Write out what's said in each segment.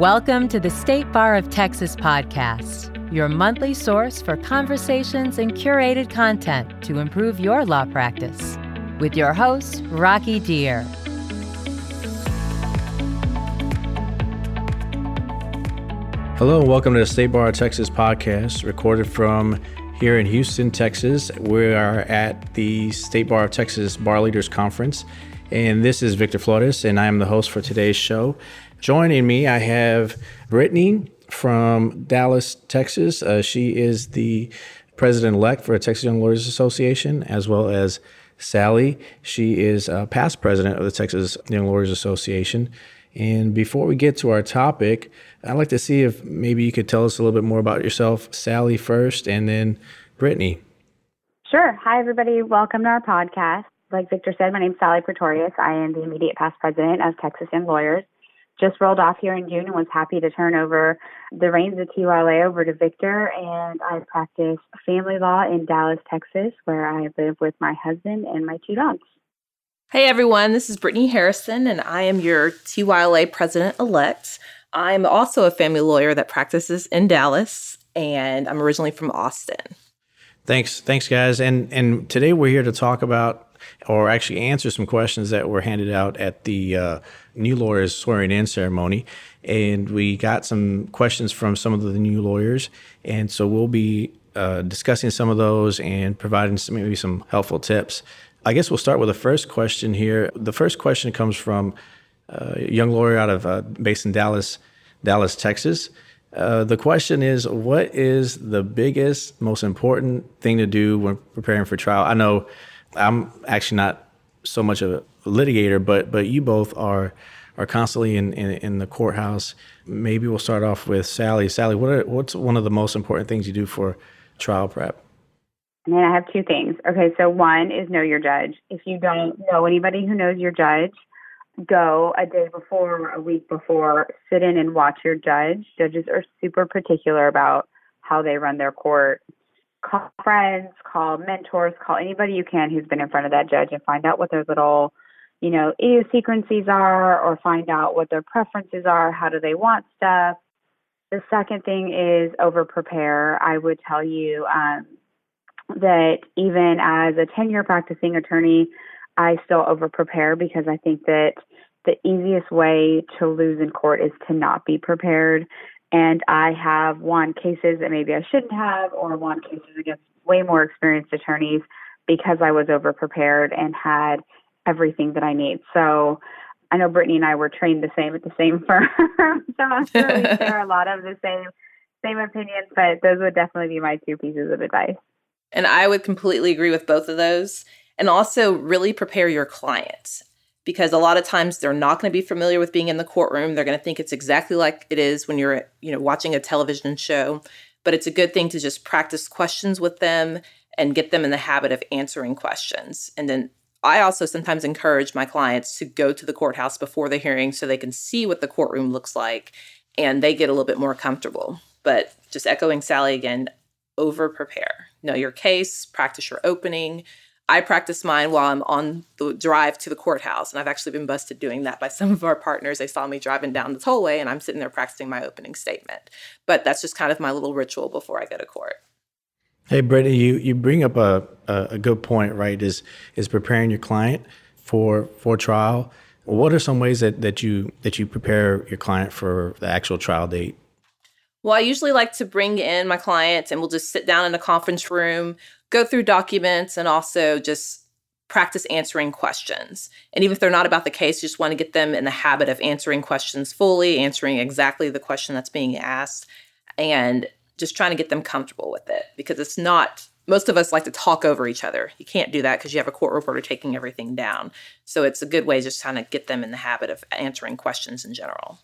Welcome to the State Bar of Texas podcast, your monthly source for conversations and curated content to improve your law practice. With your host, Rocky Dhir. Hello, and welcome to the State Bar of Texas podcast, recorded from here in Houston, Texas. We are at the State Bar of Texas Bar Leaders Conference, and this is Victor Flores, and I am the host for today's show. Joining me, I have Brittany from Dallas, Texas. Uh, she is the president elect for Texas Young Lawyers Association, as well as Sally. She is uh, past president of the Texas Young Lawyers Association. And before we get to our topic, I'd like to see if maybe you could tell us a little bit more about yourself, Sally first, and then Brittany. Sure. Hi, everybody. Welcome to our podcast. Like Victor said, my name is Sally Pretorius. I am the immediate past president of Texas Young Lawyers just rolled off here in June and was happy to turn over the reins of TYLA over to Victor. And I practice family law in Dallas, Texas, where I live with my husband and my two dogs. Hey everyone, this is Brittany Harrison, and I am your TYLA president elect. I'm also a family lawyer that practices in Dallas, and I'm originally from Austin. Thanks, thanks, guys. And and today we're here to talk about, or actually answer some questions that were handed out at the uh, new lawyers swearing in ceremony. And we got some questions from some of the new lawyers. And so we'll be uh, discussing some of those and providing some, maybe some helpful tips. I guess we'll start with the first question here. The first question comes from uh, a young lawyer out of uh, based in Dallas, Dallas, Texas. Uh, the question is, what is the biggest, most important thing to do when preparing for trial? I know I'm actually not so much a litigator, but but you both are are constantly in, in, in the courthouse. Maybe we'll start off with Sally. Sally, what are, what's one of the most important things you do for trial prep? I mean, I have two things. Okay, so one is know your judge. If you don't know anybody who knows your judge, go a day before, a week before, sit in and watch your judge. Judges are super particular about how they run their court call friends, call mentors, call anybody you can who's been in front of that judge and find out what their little, you know, idiosyncrasies are or find out what their preferences are, how do they want stuff. The second thing is over prepare. I would tell you um, that even as a 10 year practicing attorney, I still over prepare because I think that the easiest way to lose in court is to not be prepared and I have won cases that maybe I shouldn't have, or won cases against way more experienced attorneys because I was over prepared and had everything that I need. So I know Brittany and I were trained the same at the same firm, so I'm sure we share a lot of the same same opinions. But those would definitely be my two pieces of advice. And I would completely agree with both of those. And also, really prepare your clients because a lot of times they're not going to be familiar with being in the courtroom. They're going to think it's exactly like it is when you're, you know, watching a television show. But it's a good thing to just practice questions with them and get them in the habit of answering questions. And then I also sometimes encourage my clients to go to the courthouse before the hearing so they can see what the courtroom looks like and they get a little bit more comfortable. But just echoing Sally again, over prepare. Know your case, practice your opening, I practice mine while I'm on the drive to the courthouse. And I've actually been busted doing that by some of our partners. They saw me driving down the tollway and I'm sitting there practicing my opening statement. But that's just kind of my little ritual before I go to court. Hey, Brittany, you, you bring up a, a, a good point, right? Is is preparing your client for for trial. What are some ways that, that you that you prepare your client for the actual trial date? Well, I usually like to bring in my clients and we'll just sit down in a conference room go through documents and also just practice answering questions. And even if they're not about the case, you just want to get them in the habit of answering questions fully, answering exactly the question that's being asked, and just trying to get them comfortable with it because it's not most of us like to talk over each other. You can't do that because you have a court reporter taking everything down. So it's a good way just kind of get them in the habit of answering questions in general.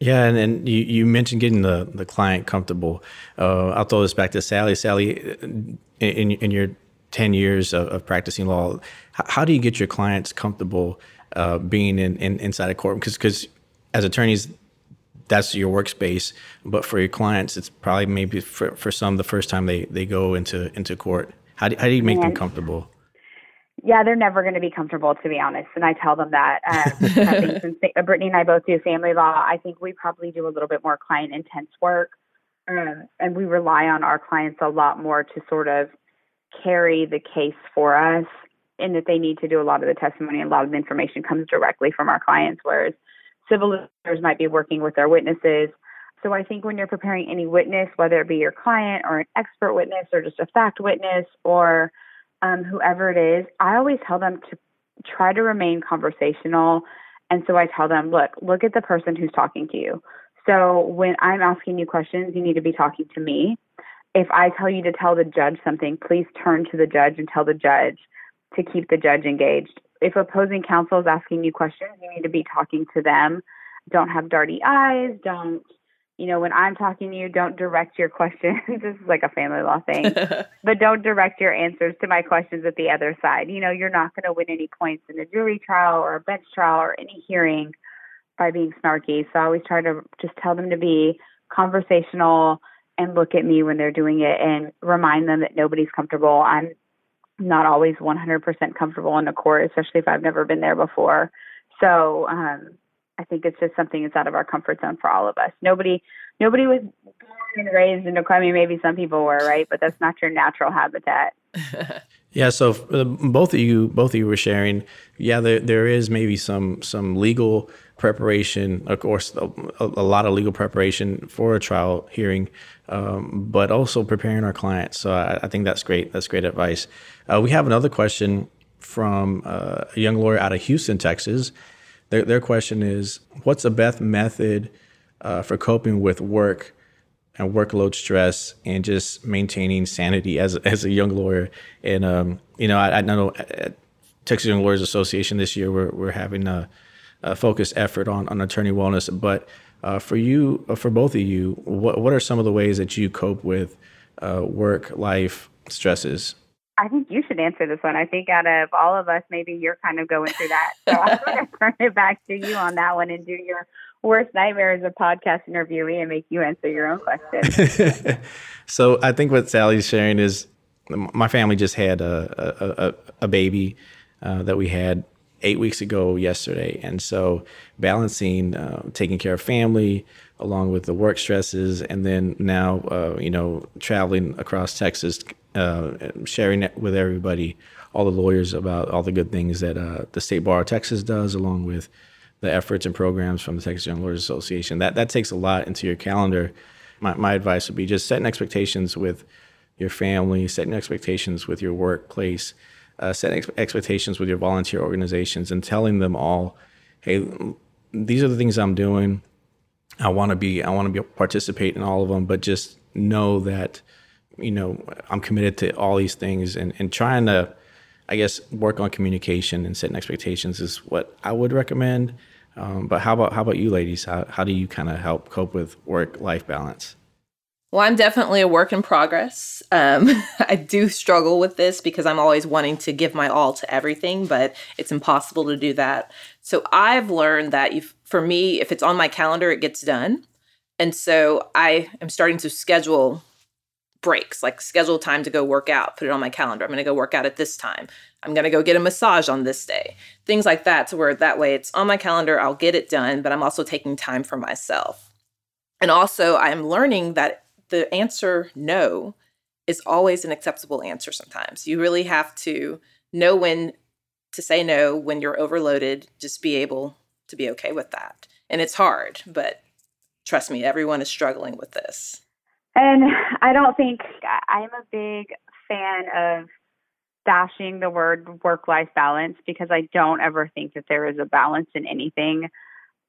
Yeah, and, and you, you mentioned getting the, the client comfortable. Uh, I'll throw this back to Sally. Sally, in, in your 10 years of, of practicing law, how, how, do you get your clients comfortable uh, being in, in, inside a courtroom? Because as attorneys, that's your workspace. But for your clients, it's probably maybe for, for some the first time they, they go into into court. How do, how do you make them comfortable? Yeah, they're never going to be comfortable, to be honest. And I tell them that. Um, since Brittany and I both do family law, I think we probably do a little bit more client intense work. Um, and we rely on our clients a lot more to sort of carry the case for us in that they need to do a lot of the testimony and a lot of the information comes directly from our clients, whereas civil lawyers might be working with their witnesses. So I think when you're preparing any witness, whether it be your client or an expert witness or just a fact witness or um, whoever it is, I always tell them to try to remain conversational. And so I tell them, look, look at the person who's talking to you. So when I'm asking you questions, you need to be talking to me. If I tell you to tell the judge something, please turn to the judge and tell the judge to keep the judge engaged. If opposing counsel is asking you questions, you need to be talking to them. Don't have darty eyes. Don't, you know, when I'm talking to you, don't direct your questions. this is like a family law thing, but don't direct your answers to my questions at the other side. You know, you're not going to win any points in a jury trial or a bench trial or any hearing by being snarky. So I always try to just tell them to be conversational and look at me when they're doing it and remind them that nobody's comfortable. I'm not always 100% comfortable in the court, especially if I've never been there before. So um, I think it's just something that's out of our comfort zone for all of us. Nobody, nobody was born and raised in a. I mean, maybe some people were, right? But that's not your natural habitat. yeah. So uh, both of you, both of you were sharing. Yeah, there there is maybe some some legal preparation, of course, a, a lot of legal preparation for a trial hearing, um, but also preparing our clients. So I, I, think that's great. That's great advice. Uh, we have another question from uh, a young lawyer out of Houston, Texas. Their, their question is What's the best method uh, for coping with work and workload stress and just maintaining sanity as, as a young lawyer? And, um, you know, I, I know at Texas Young Lawyers Association this year, we're, we're having a, a focused effort on, on attorney wellness. But uh, for you, uh, for both of you, what, what are some of the ways that you cope with uh, work life stresses? I think you should answer this one. I think out of all of us, maybe you're kind of going through that. So I'm going to turn it back to you on that one and do your worst nightmare as a podcast interviewee and make you answer your own question. so I think what Sally's sharing is my family just had a, a, a, a baby uh, that we had eight weeks ago yesterday. And so balancing uh, taking care of family along with the work stresses and then now, uh, you know, traveling across Texas uh, sharing it with everybody, all the lawyers about all the good things that uh, the State Bar of Texas does, along with the efforts and programs from the Texas Young Lawyers Association. That that takes a lot into your calendar. My, my advice would be just setting expectations with your family, setting expectations with your workplace, uh, setting ex- expectations with your volunteer organizations, and telling them all, "Hey, these are the things I'm doing. I want to be, I want to be participate in all of them, but just know that." you know, I'm committed to all these things and, and trying to, I guess, work on communication and setting expectations is what I would recommend. Um, but how about how about you, ladies? How how do you kind of help cope with work life balance? Well, I'm definitely a work in progress. Um, I do struggle with this because I'm always wanting to give my all to everything, but it's impossible to do that. So I've learned that if, for me, if it's on my calendar, it gets done. And so I am starting to schedule breaks, like schedule time to go work out, put it on my calendar. I'm going to go work out at this time. I'm going to go get a massage on this day. Things like that, to where that way it's on my calendar, I'll get it done, but I'm also taking time for myself. And also, I'm learning that the answer no is always an acceptable answer sometimes. You really have to know when to say no when you're overloaded, just be able to be okay with that. And it's hard, but trust me, everyone is struggling with this. And I don't think I'm a big fan of dashing the word work life balance because I don't ever think that there is a balance in anything.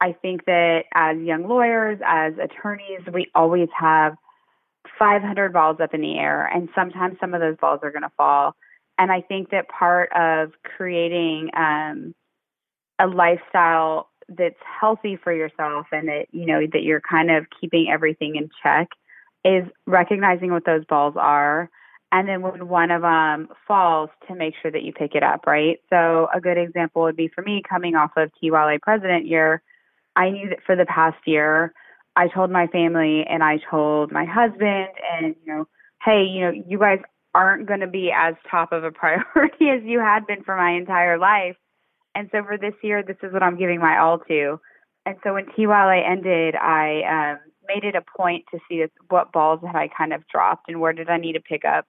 I think that as young lawyers, as attorneys, we always have 500 balls up in the air, and sometimes some of those balls are going to fall. And I think that part of creating um, a lifestyle that's healthy for yourself and that you know that you're kind of keeping everything in check is recognizing what those balls are and then when one of them falls to make sure that you pick it up right so a good example would be for me coming off of TYLA president year i knew that for the past year i told my family and i told my husband and you know hey you know you guys aren't going to be as top of a priority as you had been for my entire life. And so for this year, this is what I'm giving my all to. And so when TYLA ended, I um, made it a point to see what balls had I kind of dropped and where did I need to pick up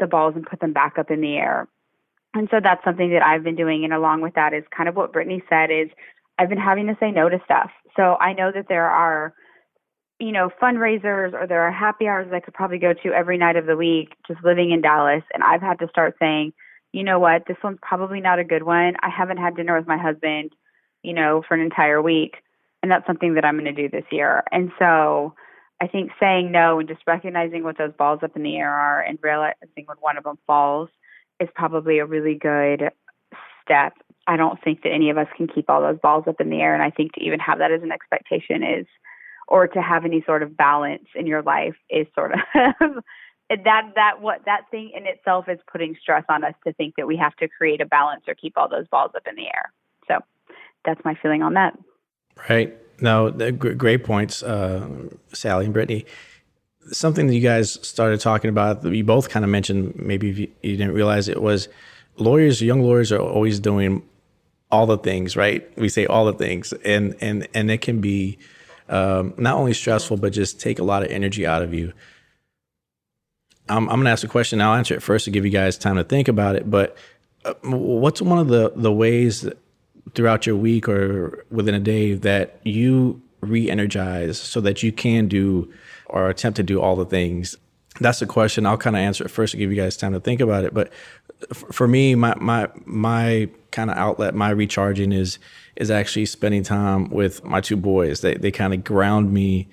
the balls and put them back up in the air. And so that's something that I've been doing. And along with that is kind of what Brittany said is I've been having to say no to stuff. So I know that there are, you know, fundraisers or there are happy hours I could probably go to every night of the week just living in Dallas. And I've had to start saying, you know what, this one's probably not a good one. I haven't had dinner with my husband, you know, for an entire week. And that's something that I'm going to do this year. And so I think saying no and just recognizing what those balls up in the air are and realizing when one of them falls is probably a really good step. I don't think that any of us can keep all those balls up in the air. And I think to even have that as an expectation is, or to have any sort of balance in your life is sort of that that what that thing in itself is putting stress on us to think that we have to create a balance or keep all those balls up in the air. So that's my feeling on that. Right. No, great points, uh, Sally and Brittany something that you guys started talking about that you both kind of mentioned maybe you, you, didn't realize it was lawyers young lawyers are always doing all the things right we say all the things and and and it can be um, not only stressful but just take a lot of energy out of you i'm, I'm going to ask a question i'll answer it first to give you guys time to think about it but uh, what's one of the the ways throughout your week or within a day that you re-energize so that you can do or attempt to do all the things? That's the question. I'll kind of answer it first to give you guys time to think about it. But for me, my my my kind of outlet, my recharging is is actually spending time with my two boys. They they kind of ground me.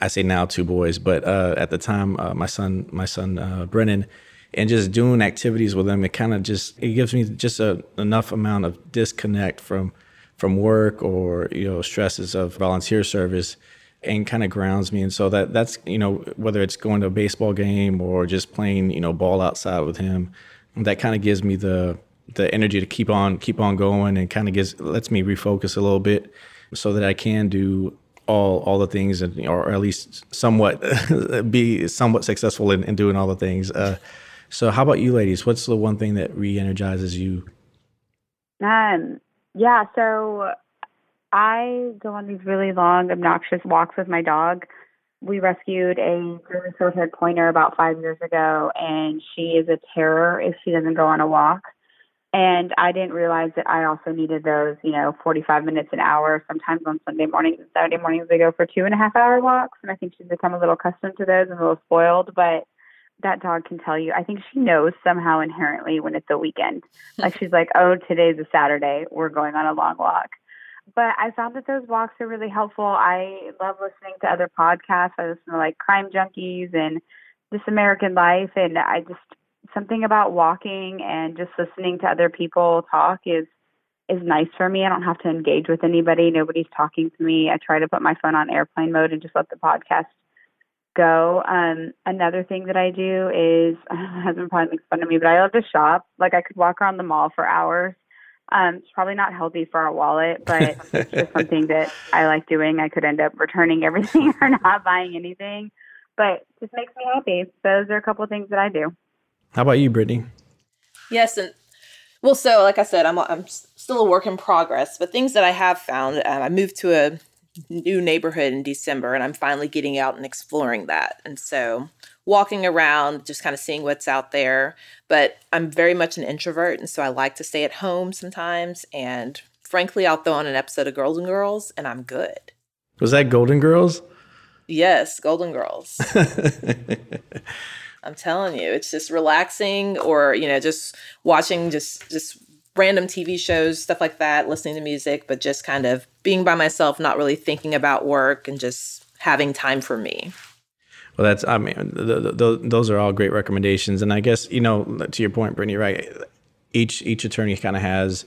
I say now two boys, but uh, at the time, uh, my son my son uh, Brennan, and just doing activities with them, it kind of just it gives me just a enough amount of disconnect from from work or you know stresses of volunteer service and kind of grounds me. And so that that's you know whether it's going to a baseball game or just playing you know ball outside with him, that kind of gives me the the energy to keep on keep on going and kind of gives lets me refocus a little bit so that I can do all all the things and or at least somewhat be somewhat successful in, in doing all the things. Uh, so how about you ladies? What's the one thing that re-energizes you? Um yeah, so I go on these really long, obnoxious walks with my dog. We rescued a German haired pointer about five years ago, and she is a terror if she doesn't go on a walk. And I didn't realize that I also needed those, you know, 45 minutes an hour. Sometimes on Sunday mornings and Saturday mornings, we go for two and a half hour walks. And I think she's become a little accustomed to those and a little spoiled. But that dog can tell you, I think she knows somehow inherently when it's a weekend. like she's like, oh, today's a Saturday. We're going on a long walk but I found that those walks are really helpful. I love listening to other podcasts. I listen to like Crime Junkies and This American Life, and I just something about walking and just listening to other people talk is is nice for me. I don't have to engage with anybody. Nobody's talking to me. I try to put my phone on airplane mode and just let the podcast go. Um, another thing that I do is my husband probably makes fun of me, but I love to shop. Like I could walk around the mall for hours um, it's probably not healthy for our wallet, but it's just something that I like doing. I could end up returning everything or not buying anything, but just makes me happy. Those are a couple of things that I do. How about you, Brittany? Yes, and well, so like I said, I'm I'm still a work in progress, but things that I have found. Um, I moved to a new neighborhood in December, and I'm finally getting out and exploring that. And so walking around, just kind of seeing what's out there. But I'm very much an introvert, and so I like to stay at home sometimes. And frankly, I'll throw on an episode of Golden Girls, and I'm good. Was that Golden Girls? Yes, Golden Girls. I'm telling you, it's just relaxing, or you know, just watching just just random TV shows, stuff like that, listening to music, but just kind of being by myself, not really thinking about work, and just having time for me. Well, that's I mean, the, the, those are all great recommendations, and I guess you know to your point, Brittany, right? Each each attorney kind of has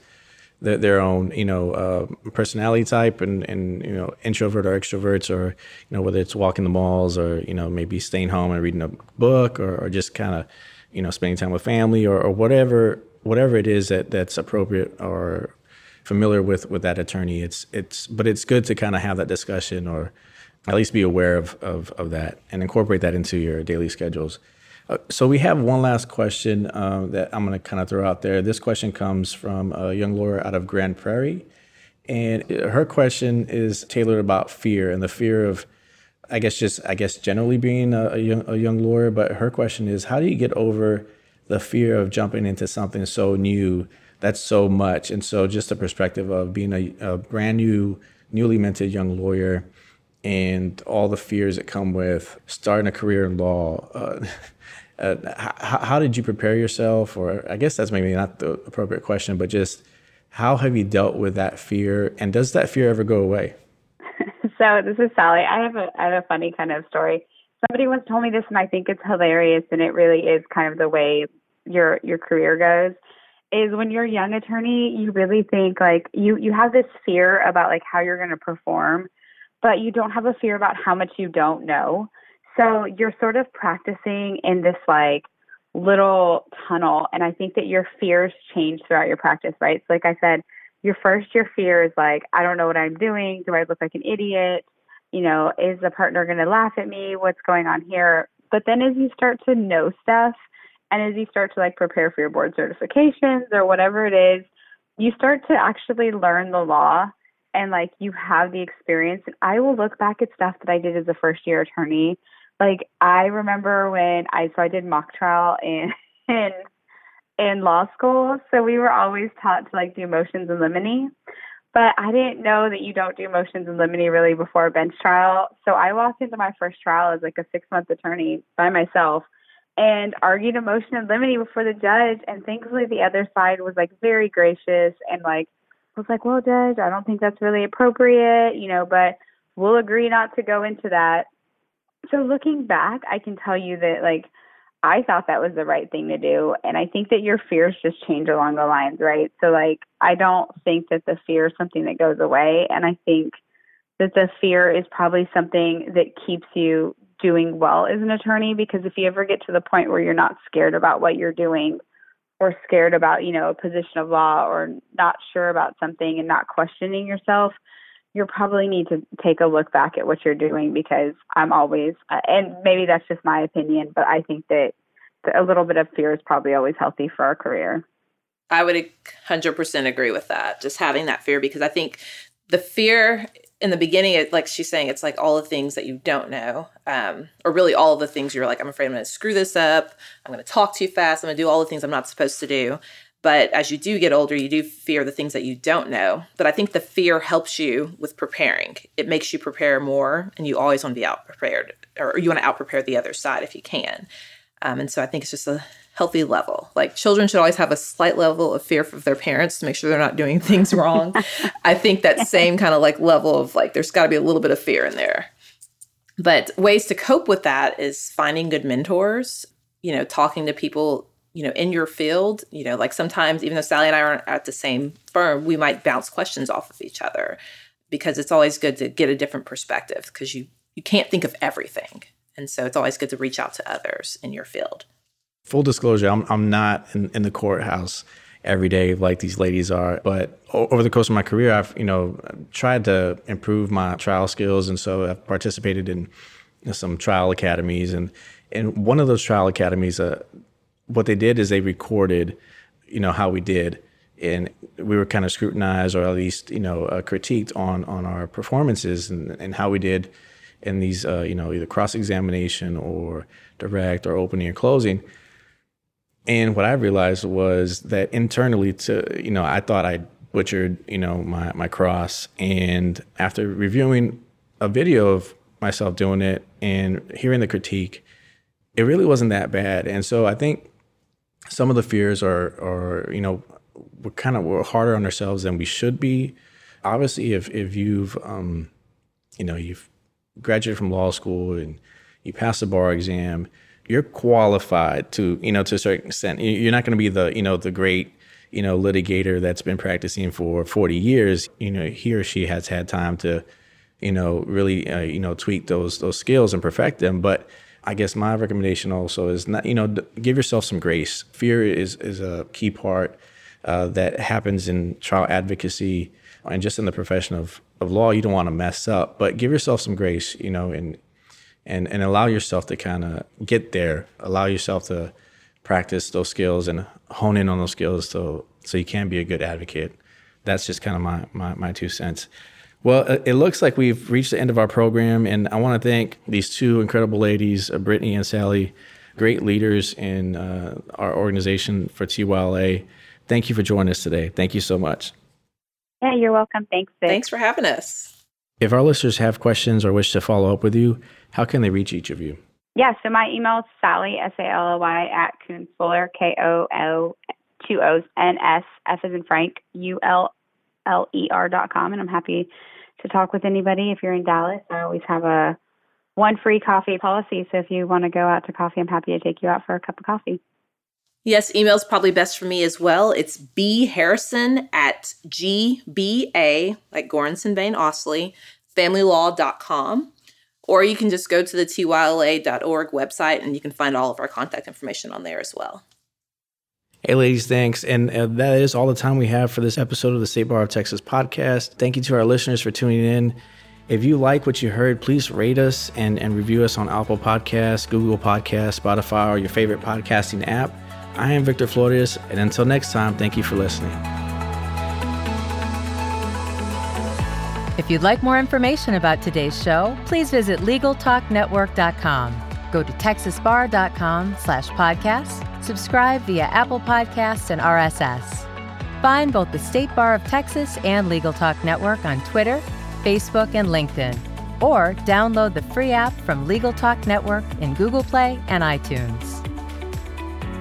their, their own you know uh, personality type, and and you know introvert or extroverts, or you know whether it's walking the malls or you know maybe staying home and reading a book, or, or just kind of you know spending time with family, or, or whatever whatever it is that that's appropriate or familiar with with that attorney. It's it's but it's good to kind of have that discussion or at least be aware of, of, of that and incorporate that into your daily schedules. Uh, so we have one last question uh, that I'm going to kind of throw out there. This question comes from a young lawyer out of Grand Prairie, and her question is tailored about fear and the fear of, I guess, just I guess generally being a, a young a young lawyer. But her question is, how do you get over the fear of jumping into something so new that's so much? And so, just the perspective of being a, a brand new, newly minted young lawyer and all the fears that come with starting a career in law. Uh, uh, how, how, did you prepare yourself? Or I guess that's maybe not the appropriate question, but just how have you dealt with that fear? And does that fear ever go away? so this is Sally. I have a I have a funny kind of story. Somebody once told me this, and I think it's hilarious, and it really is kind of the way your your career goes. Is when you're a young attorney, you really think like you you have this fear about like how you're going to perform but you don't have a fear about how much you don't know. So you're sort of practicing in this like little tunnel. And I think that your fears change throughout your practice, right? So, like I said, your first, your fear is like, I don't know what I'm doing. Do I look like an idiot? You know, is the partner going to laugh at me? What's going on here? But then as you start to know stuff and as you start to like prepare for your board certifications or whatever it is, you start to actually learn the law and like you have the experience and I will look back at stuff that I did as a first year attorney. Like I remember when I so I did mock trial in in in law school. So we were always taught to like do motions in limine. But I didn't know that you don't do motions in limine really before a bench trial. So I walked into my first trial as like a six month attorney by myself and argued a motion in limine before the judge. And thankfully the other side was like very gracious and like was like, well, Judge, I don't think that's really appropriate, you know, but we'll agree not to go into that. So looking back, I can tell you that, like, I thought that was the right thing to do. And I think that your fears just change along the lines, right? So, like, I don't think that the fear is something that goes away. And I think that the fear is probably something that keeps you doing well as an attorney because if you ever get to the point where you're not scared about what you're doing, or scared about, you know, a position of law or not sure about something and not questioning yourself, you probably need to take a look back at what you're doing because I'm always, uh, and maybe that's just my opinion, but I think that a little bit of fear is probably always healthy for our career. I would 100% agree with that. Just having that fear because I think the fear in the beginning, it, like she's saying, it's like all the things that you don't know, um, or really all the things you're like, I'm afraid I'm going to screw this up. I'm going to talk too fast. I'm going to do all the things I'm not supposed to do. But as you do get older, you do fear the things that you don't know. But I think the fear helps you with preparing. It makes you prepare more, and you always want to be out prepared, or you want to out prepare the other side if you can. Um, and so I think it's just a healthy level. Like children should always have a slight level of fear of their parents to make sure they're not doing things wrong. I think that same kind of like level of like there's got to be a little bit of fear in there. But ways to cope with that is finding good mentors, you know, talking to people, you know, in your field, you know, like sometimes even though Sally and I aren't at the same firm, we might bounce questions off of each other because it's always good to get a different perspective because you you can't think of everything. And so it's always good to reach out to others in your field full disclosure, I'm I'm not in, in the courthouse every day like these ladies are. But over the course of my career, I've you know tried to improve my trial skills, and so I've participated in some trial academies, and and one of those trial academies, uh, what they did is they recorded, you know, how we did. And we were kind of scrutinized, or at least you know, uh, critiqued on on our performances and, and how we did in these, uh, you know, either cross examination or direct or opening or closing and what I realized was that internally, to you know, I thought I butchered you know my my cross, and after reviewing a video of myself doing it and hearing the critique, it really wasn't that bad. And so I think some of the fears are are you know we're kind of we're harder on ourselves than we should be. Obviously, if if you've um, you know you've graduated from law school and you pass the bar exam you're qualified to you know to a certain extent. You're not going to be the you know the great you know litigator that's been practicing for 40 years. You know he or she has had time to you know really uh, you know tweak those those skills and perfect them. But i guess my recommendation also is not you know give yourself some grace. Fear is is a key part uh, that happens in trial advocacy and just in the profession of, of law. You don't want to mess up but give yourself some grace you know and and and allow yourself to kind of get there. Allow yourself to practice those skills and hone in on those skills so so you can be a good advocate. That's just kind of my my, my two cents. Well, it looks like we've reached the end of our program, and I want to thank these two incredible ladies, uh, Brittany and Sally, great leaders in uh, our organization for TYLA. Thank you for joining us today. Thank you so much. Yeah, you're welcome. Thanks. Vic. Thanks for having us. If our listeners have questions or wish to follow up with you, how can they reach each of you? Yeah, so my email is Sally, S A L L Y, at Koonsfuller, K O L, two O's, N S, F as in Frank, U L L E R dot com. And I'm happy to talk with anybody. If you're in Dallas, I always have a one free coffee policy. So if you want to go out to coffee, I'm happy to take you out for a cup of coffee. Yes, email's probably best for me as well. It's B Harrison at GBA, like Goranson Bain Ausley, familylaw.com. Or you can just go to the tyla.org website and you can find all of our contact information on there as well. Hey, ladies, thanks. And uh, that is all the time we have for this episode of the State Bar of Texas podcast. Thank you to our listeners for tuning in. If you like what you heard, please rate us and, and review us on Apple Podcasts, Google Podcasts, Spotify, or your favorite podcasting app. I am Victor Flores, and until next time, thank you for listening. If you'd like more information about today's show, please visit LegalTalkNetwork.com. Go to texasbar.com slash podcast, subscribe via Apple Podcasts and RSS. Find both the State Bar of Texas and Legal Talk Network on Twitter, Facebook, and LinkedIn, or download the free app from Legal Talk Network in Google Play and iTunes.